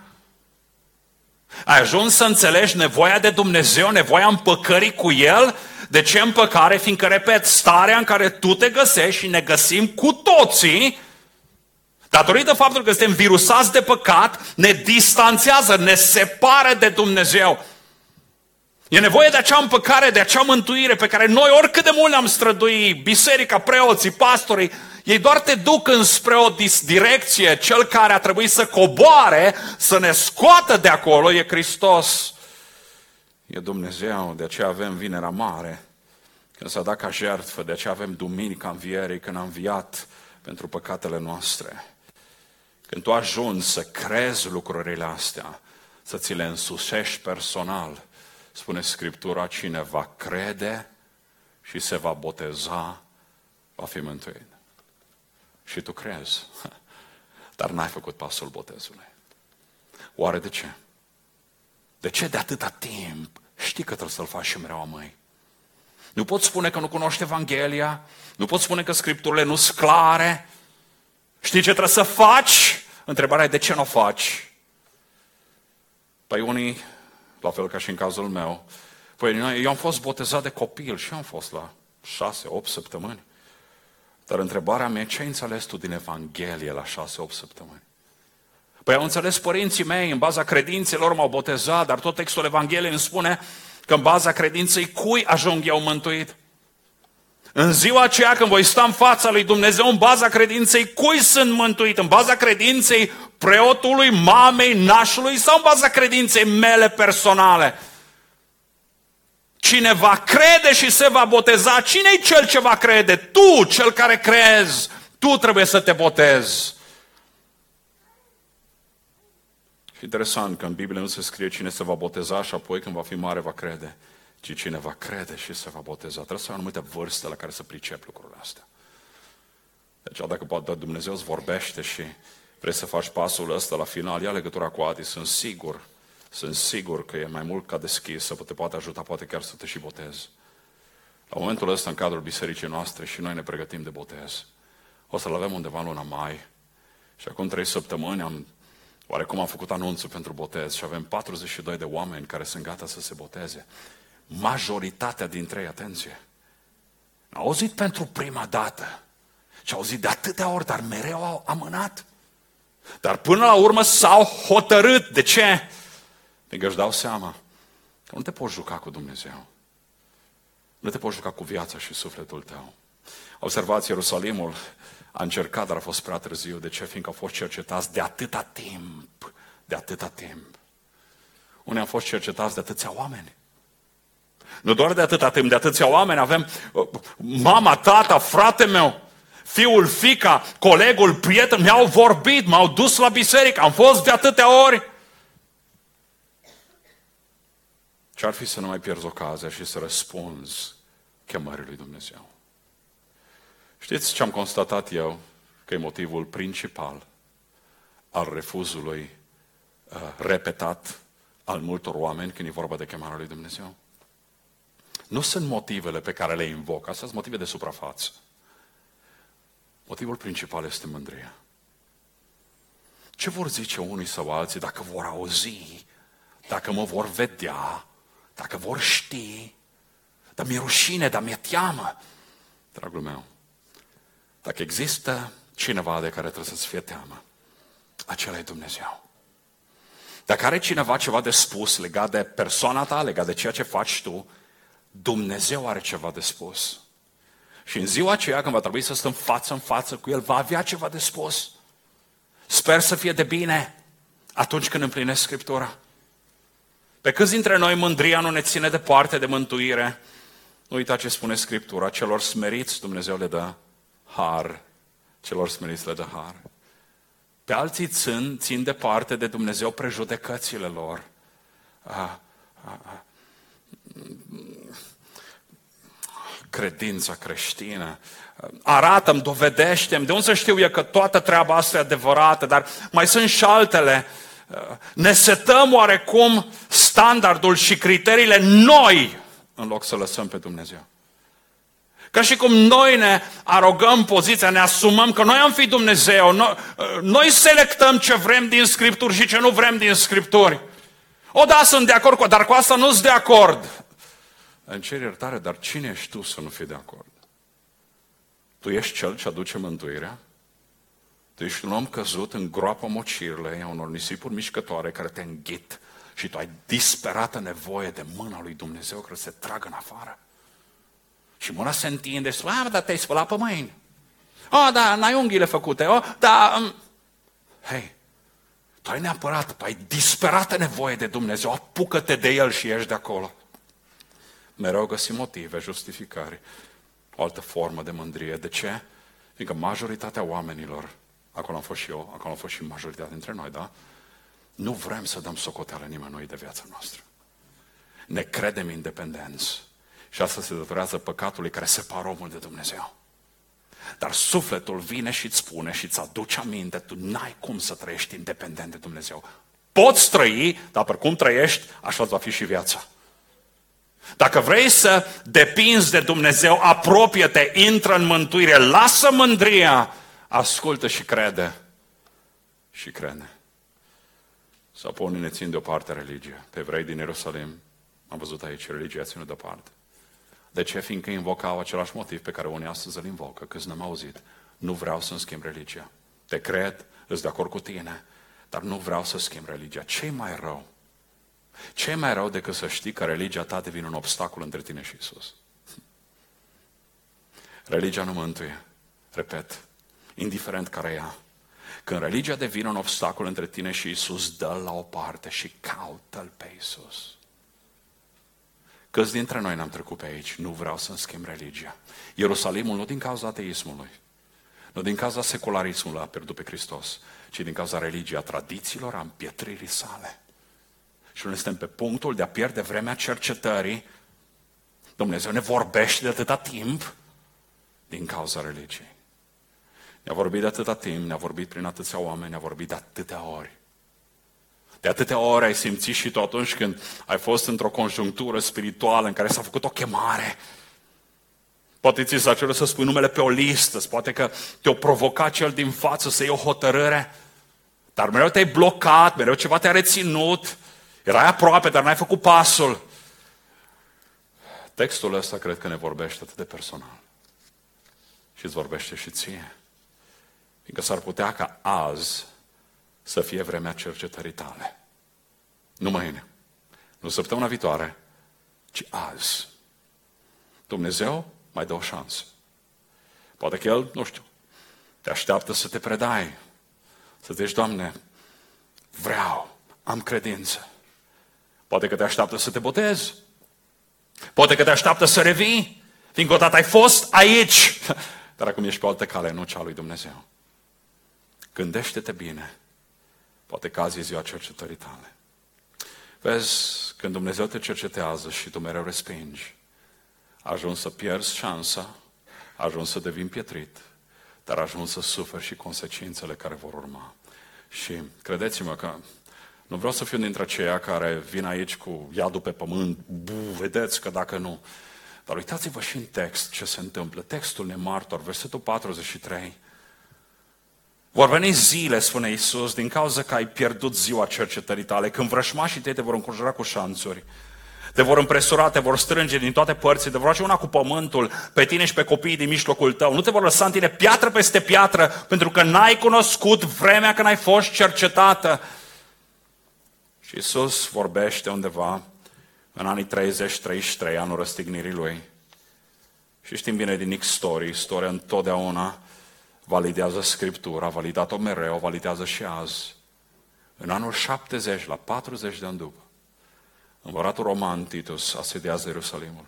Ai ajuns să înțelegi nevoia de Dumnezeu, nevoia împăcării cu El? De ce împăcare? Fiindcă, repet, starea în care tu te găsești și ne găsim cu toții, datorită faptului că suntem virusați de păcat, ne distanțează, ne separă de Dumnezeu. E nevoie de acea împăcare, de acea mântuire pe care noi oricât de mult ne-am străduit, biserica, preoții, pastorii, ei doar te duc înspre o direcție. Cel care a trebuit să coboare, să ne scoată de acolo, e Hristos. E Dumnezeu, de aceea avem vinerea mare, când s-a dat ca jertfă, de aceea avem duminica învierii, când a înviat pentru păcatele noastre. Când tu ajungi să crezi lucrurile astea, să ți le însușești personal, spune Scriptura, cine va crede și se va boteza, va fi mântuit. Și tu crezi, dar n-ai făcut pasul botezului. Oare de ce? De ce de atâta timp știi că trebuie să-l faci și mereu măi? Nu poți spune că nu cunoști Evanghelia, nu poți spune că Scripturile nu sunt clare. Știi ce trebuie să faci? Întrebarea e de ce nu o faci? Păi unii, la fel ca și în cazul meu, păi eu am fost botezat de copil și am fost la șase, opt săptămâni. Dar întrebarea mea, ce ai înțeles tu din Evanghelie la șase-opt săptămâni? Păi au înțeles părinții mei, în baza credințelor m-au botezat, dar tot textul Evangheliei îmi spune că în baza credinței cui ajung eu mântuit? În ziua aceea când voi sta în fața lui Dumnezeu, în baza credinței, cui sunt mântuit? În baza credinței preotului, mamei, nașului sau în baza credinței mele personale? Cine va crede și se va boteza, cine-i cel ce va crede? Tu, cel care crezi, tu trebuie să te botezi. Și interesant că în Biblie nu se scrie cine se va boteza și apoi când va fi mare va crede, ci cine va crede și se va boteza. Trebuie să ai anumite vârste la care să pricep lucrurile astea. Deci dacă poate Dumnezeu îți vorbește și vrei să faci pasul ăsta la final, ia legătura cu Adi, sunt sigur, sunt sigur că e mai mult ca deschis, să te poate ajuta, poate chiar să te și botezi. La momentul ăsta, în cadrul bisericii noastre, și noi ne pregătim de botez. O să-l avem undeva în luna mai. Și acum trei săptămâni am, oarecum am făcut anunțul pentru botez și avem 42 de oameni care sunt gata să se boteze. Majoritatea dintre ei, atenție, au auzit pentru prima dată și au auzit de atâtea ori, dar mereu au amânat. Dar până la urmă s-au hotărât. De ce? Pentru că își dau seama că nu te poți juca cu Dumnezeu. Nu te poți juca cu viața și sufletul tău. Observați, Ierusalimul a încercat, dar a fost prea târziu. De ce? Fiindcă au fost cercetați de atâta timp. De atâta timp. Unii au fost cercetați de atâția oameni. Nu doar de atâta timp, de atâția oameni. Avem uh, mama, tata, frate meu, fiul, fica, colegul, prieten, mi-au vorbit, m-au dus la biserică, am fost de atâtea ori. Ce-ar fi să nu mai pierzi ocazia și să răspunzi chemării lui Dumnezeu? Știți ce am constatat eu? Că e motivul principal al refuzului uh, repetat al multor oameni când e vorba de chemarea lui Dumnezeu. Nu sunt motivele pe care le invoc, astea sunt motive de suprafață. Motivul principal este mândria. Ce vor zice unii sau alții dacă vor auzi, dacă mă vor vedea, dacă vor ști, dar mi-e rușine, dar mi-e teamă. Dragul meu, dacă există cineva de care trebuie să-ți fie teamă, acela e Dumnezeu. Dacă are cineva ceva de spus legat de persoana ta, legat de ceea ce faci tu, Dumnezeu are ceva de spus. Și în ziua aceea, când va trebui să stăm față în față cu El, va avea ceva de spus. Sper să fie de bine atunci când împlinesc Scriptura. Pe câți dintre noi mândria nu ne ține departe de mântuire? Nu uita ce spune Scriptura, celor smeriți Dumnezeu le dă har. Celor smeriți le dă har. Pe alții țin, țin departe de Dumnezeu prejudecățile lor. A, a, a, credința creștină. Arată-mi, dovedește-mi. De unde să știu eu că toată treaba asta e adevărată, dar mai sunt și altele. Ne setăm oarecum standardul și criteriile noi în loc să lăsăm pe Dumnezeu. Ca și cum noi ne arogăm poziția, ne asumăm că noi am fi Dumnezeu, noi, noi selectăm ce vrem din Scripturi și ce nu vrem din Scripturi. O, da, sunt de acord cu, dar cu asta nu sunt de acord. Îmi cer iertare, dar cine ești tu să nu fii de acord? Tu ești cel ce aduce mântuirea? Tu ești un om căzut în groapă mocirle a unor nisipuri mișcătoare care te înghit și tu ai disperată nevoie de mâna lui Dumnezeu care se tragă în afară. Și mâna se întinde și spune, dar te-ai spălat pe mâini. Oh, da, n-ai unghiile făcute. Oh, da, um... Hei, tu ai neapărat, ai disperată nevoie de Dumnezeu, apucă-te de El și ieși de acolo. Mereu găsim motive, justificări, o altă formă de mândrie. De ce? Fiindcă majoritatea oamenilor, acolo am fost și eu, acolo am fost și majoritatea dintre noi, da? Nu vrem să dăm socoteală nimănui de viața noastră. Ne credem independenți. Și asta se datorează păcatului care separă omul de Dumnezeu. Dar sufletul vine și îți spune și îți aduce aminte, tu n-ai cum să trăiești independent de Dumnezeu. Poți trăi, dar pe cum trăiești, așa va fi și viața. Dacă vrei să depinzi de Dumnezeu, apropie-te, intră în mântuire, lasă mândria, ascultă și crede. Și crede. Sau pe unii ne țin deoparte religia. Pe evrei din Ierusalim, am văzut aici, religia ținut deoparte. De ce? Fiindcă invocau același motiv pe care unii astăzi îl invocă, că n-am auzit. Nu vreau să-mi schimb religia. Te cred, îți de acord cu tine, dar nu vreau să schimb religia. ce mai rău? ce mai rău decât să știi că religia ta devine un obstacol între tine și Isus? Religia nu mântuie. Repet, indiferent care ea. Când religia devine un obstacol între tine și Isus, dă la o parte și caută-L pe Isus. Câți dintre noi ne-am trecut pe aici? Nu vreau să-mi schimb religia. Ierusalimul nu din cauza ateismului, nu din cauza secularismului a pierdut pe Hristos, ci din cauza religiei, a tradițiilor, a împietririi sale. Și noi suntem pe punctul de a pierde vremea cercetării Dumnezeu ne vorbește de atâta timp din cauza religiei. Ne-a vorbit de atâta timp, ne-a vorbit prin atâția oameni, ne-a vorbit de atâtea ori. De atâtea ori ai simțit și tu atunci când ai fost într-o conjunctură spirituală în care s-a făcut o chemare. Poate ți s-a cerut să spui numele pe o listă, poate că te-o provoca cel din față să iei o hotărâre, dar mereu te-ai blocat, mereu ceva te-a reținut, erai aproape, dar n-ai făcut pasul. Textul ăsta cred că ne vorbește atât de personal. Și îți vorbește și ție. Fiindcă s-ar putea ca azi să fie vremea cercetării tale. Nu mâine, nu săptămâna viitoare, ci azi. Dumnezeu mai dă o șansă. Poate că El, nu știu, te așteaptă să te predai, să zici, Doamne, vreau, am credință. Poate că te așteaptă să te botezi. Poate că te așteaptă să revii, fiindcă odată ai fost aici. Dar acum ești pe altă cale, nu cea lui Dumnezeu. Gândește-te bine. Poate că azi e ziua cercetării tale. Vezi, când Dumnezeu te cercetează și tu mereu respingi, ajuns să pierzi șansa, ajuns să devin pietrit, dar ajuns să suferi și consecințele care vor urma. Și credeți-mă că nu vreau să fiu dintre aceia care vin aici cu iadul pe pământ, bu, vedeți că dacă nu. Dar uitați-vă și în text ce se întâmplă. Textul nemartor, versetul 43. Vor veni zile, spune Isus, din cauza că ai pierdut ziua cercetării tale, când vrășmașii tăi te vor încurajura cu șanțuri, te vor împresura, te vor strânge din toate părțile, te vor face una cu pământul, pe tine și pe copiii din mijlocul tău. Nu te vor lăsa în tine piatră peste piatră, pentru că n-ai cunoscut vremea când ai fost cercetată. Și Isus vorbește undeva în anii 30-33, anul răstignirii lui. Și știm bine din X-Story, istoria întotdeauna validează Scriptura, a validat-o mereu, validează și azi. În anul 70, la 40 de ani după, împăratul roman Titus asediază Ierusalimul.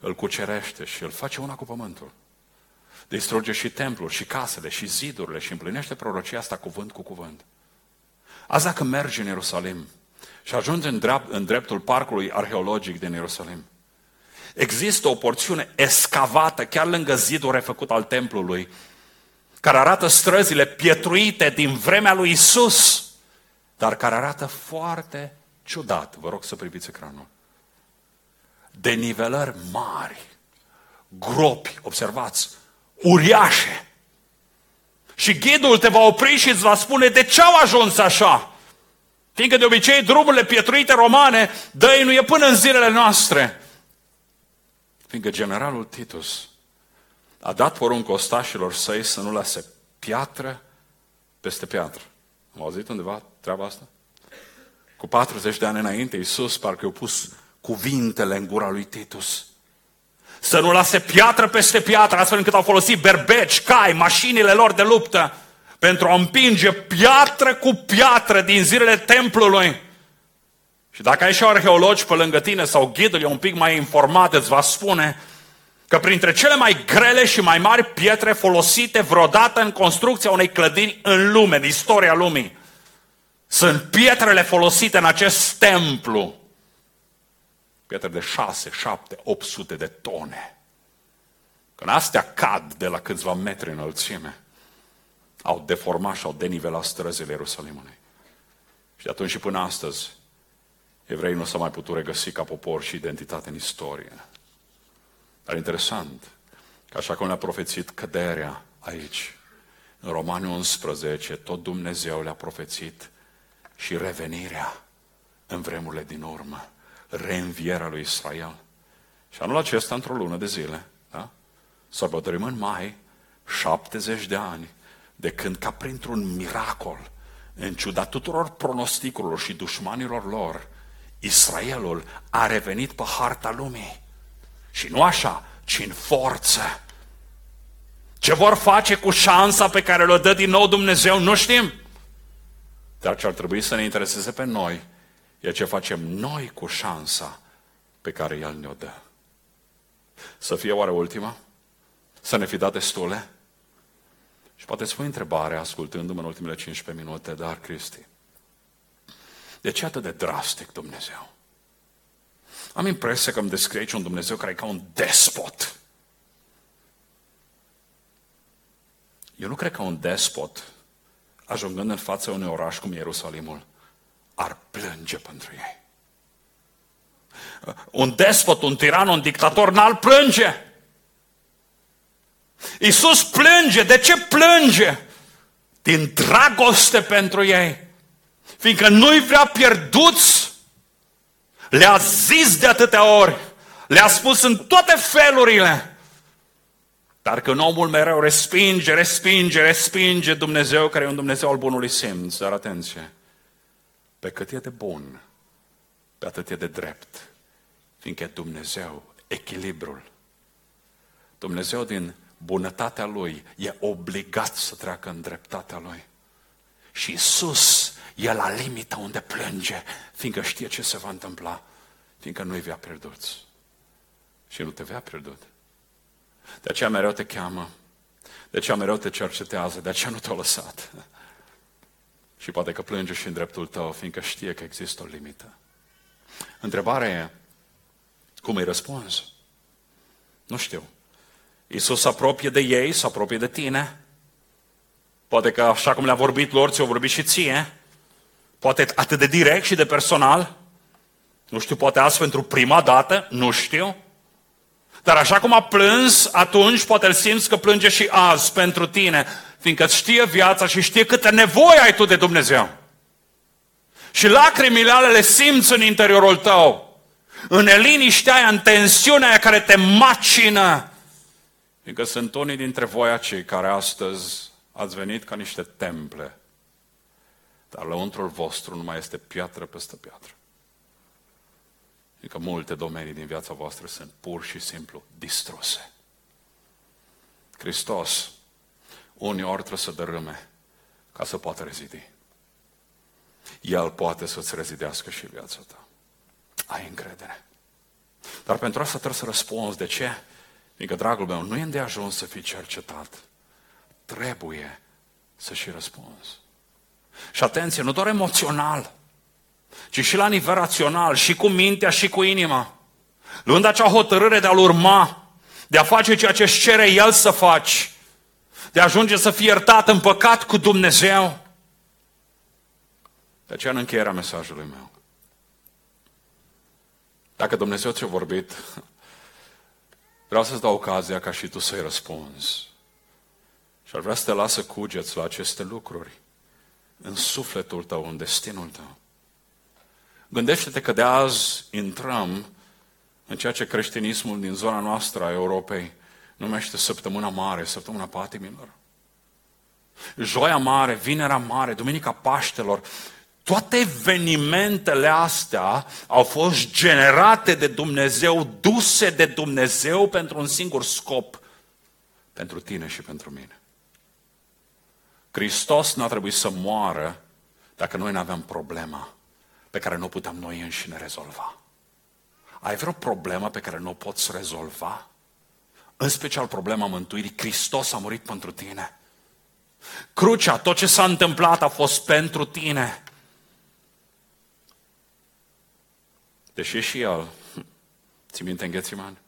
Îl cucerește și îl face una cu pământul. Distruge și templul, și casele, și zidurile și împlinește prorocia asta cuvânt cu cuvânt. Azi dacă mergi în Ierusalim și ajungi în, drept, în dreptul parcului arheologic din Ierusalim, există o porțiune escavată chiar lângă zidul refăcut al templului, care arată străzile pietruite din vremea lui Isus, dar care arată foarte ciudat. Vă rog să priviți ecranul. Denivelări mari, gropi, observați, uriașe. Și ghidul te va opri și îți va spune de ce au ajuns așa. Fiindcă de obicei drumurile pietruite romane, nu e până în zilele noastre. Fiindcă generalul Titus a dat poruncă ostașilor săi să nu lase piatră peste piatră. Am auzit undeva treaba asta? Cu 40 de ani înainte, Iisus parcă i-a pus cuvintele în gura lui Titus. Să nu lase piatră peste piatră, astfel încât au folosit berbeci, cai, mașinile lor de luptă, pentru a împinge piatră cu piatră din zilele templului. Și dacă ai și arheologi pe lângă tine sau ghidul e un pic mai informat, îți va spune că printre cele mai grele și mai mari pietre folosite vreodată în construcția unei clădiri în lume, în istoria lumii, sunt pietrele folosite în acest templu. Pietre de 6, 7, 800 de tone. Când astea cad de la câțiva metri înălțime, au deformat și au denivelat străzile Ierusalimului. Și de atunci și până astăzi, evreii nu s-au mai putut regăsi ca popor și identitate în istorie. Dar interesant, că așa cum ne-a profețit căderea aici, în Romani 11, tot Dumnezeu le-a profețit și revenirea în vremurile din urmă, reînvierea lui Israel. Și anul acesta, într-o lună de zile, da? sărbătorim în mai 70 de ani de când, ca printr-un miracol, în ciuda tuturor pronosticurilor și dușmanilor lor, Israelul a revenit pe harta lumii. Și nu așa, ci în forță. Ce vor face cu șansa pe care le dă din nou Dumnezeu, nu știm. Dar ce ar trebui să ne intereseze pe noi e ce facem noi cu șansa pe care El ne-o dă. Să fie oare ultima? Să ne fi dat destule? Și poate spui întrebarea, ascultându-mă în ultimele 15 minute, dar Cristi, de ce atât de drastic Dumnezeu? Am impresia că îmi descrie aici un Dumnezeu care e ca un despot. Eu nu cred că un despot, ajungând în fața unui oraș cum Ierusalimul, ar plânge pentru ei. Un despot, un tiran, un dictator n-ar plânge. Iisus plânge. De ce plânge? Din dragoste pentru ei. Fiindcă nu-i vrea pierduți. Le-a zis de atâtea ori. Le-a spus în toate felurile. Dar când omul mereu respinge, respinge, respinge Dumnezeu, care e un Dumnezeu al bunului simț, dar atenție, pe cât e de bun, pe atât e de drept, fiindcă e Dumnezeu, echilibrul. Dumnezeu din bunătatea Lui e obligat să treacă în dreptatea Lui. Și Isus e la limita unde plânge, fiindcă știe ce se va întâmpla, fiindcă nu-i vea pierduți. Și nu te vea pierdut. De aceea mereu te cheamă, de aceea mereu te cercetează, de aceea nu te-a lăsat. Și poate că plânge și în dreptul tău, fiindcă știe că există o limită. Întrebarea e, cum îi răspunzi? Nu știu. Iisus se apropie de ei, se apropie de tine. Poate că așa cum le-a vorbit lor, ți-o vorbit și ție. Poate atât de direct și de personal. Nu știu, poate azi pentru prima dată, nu știu. Dar așa cum a plâns atunci, poate îl simți că plânge și azi pentru tine, fiindcă știe viața și știe câtă nevoie ai tu de Dumnezeu. Și lacrimile alea le simți în interiorul tău. În neliniștea aia, în tensiunea aia care te macină. Fiindcă sunt unii dintre voi acei care astăzi ați venit ca niște temple. Dar lăuntrul vostru nu mai este piatră peste piatră. Fiindcă multe domenii din viața voastră sunt pur și simplu distruse. Hristos uneori trebuie să dărâme ca să poată rezidi. El poate să-ți rezidească și viața ta. Ai încredere. Dar pentru asta trebuie să răspunzi. De ce? Fiindcă, dragul meu, nu e de ajuns să fii cercetat. Trebuie să și răspunzi. Și atenție, nu doar emoțional, ci și la nivel rațional, și cu mintea, și cu inima. Luând acea hotărâre de a-L urma, de a face ceea ce își cere El să faci, de a ajunge să fii iertat în păcat cu Dumnezeu. De aceea în încheierea mesajului meu. Dacă Dumnezeu ți-a vorbit, vreau să-ți dau ocazia ca și tu să-i răspunzi. Și ar vrea să te lasă cugeți la aceste lucruri în sufletul tău, în destinul tău. Gândește-te că de azi intrăm în ceea ce creștinismul din zona noastră a Europei numește săptămâna mare, săptămâna patimilor. Joia mare, vinerea mare, Duminica Paștelor, toate evenimentele astea au fost generate de Dumnezeu, duse de Dumnezeu pentru un singur scop, pentru tine și pentru mine. Hristos n-a trebuit să moară dacă noi nu aveam problema pe care nu puteam noi înșine rezolva. Ai vreo problemă pe care nu o poți rezolva? În special problema mântuirii. Hristos a murit pentru tine. Crucea, tot ce s-a întâmplat a fost pentru tine. Deși și el, ți minte în Ghețiman,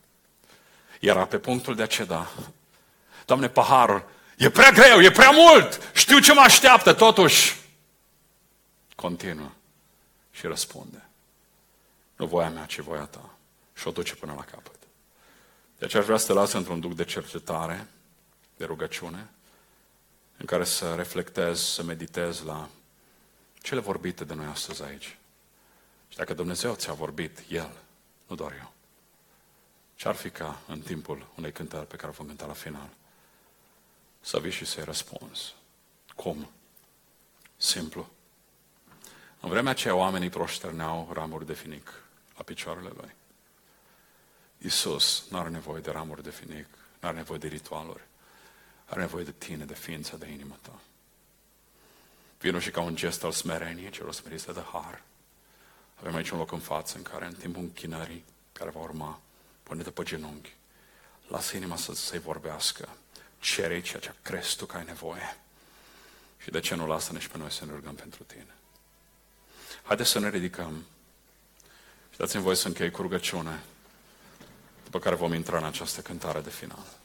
era pe punctul de a ceda. Doamne, paharul, e prea greu, e prea mult, știu ce mă așteaptă, totuși. Continuă și răspunde. Nu voia mea, ci voia ta. Și o duce până la capăt. De aceea aș vrea să te las într-un duc de cercetare, de rugăciune, în care să reflectez, să meditez la cele vorbite de noi astăzi aici. Și dacă Dumnezeu ți-a vorbit, El, nu doar eu, ce-ar fi ca în timpul unei cântări pe care o vom cânta la final, să vii și să-i răspunzi. Cum? Simplu. În vremea aceea oamenii proșterneau ramuri de finic la picioarele lui. Iisus nu are nevoie de ramuri de finic, nu are nevoie de ritualuri, are nevoie de tine, de ființă, de inimă ta. Vino și ca un gest al smereniei, celor smerite de har. Avem aici un loc în față în care, în timpul închinării care va urma, pune-te pe genunchi, lasă inima să se vorbească, cere ceea ce crezi tu că ai nevoie. Și de ce nu lasă-ne și pe noi să ne rugăm pentru tine? Haideți să ne ridicăm. Și Dați-mi voi să închei cu rugăciune, după care vom intra în această cântare de final.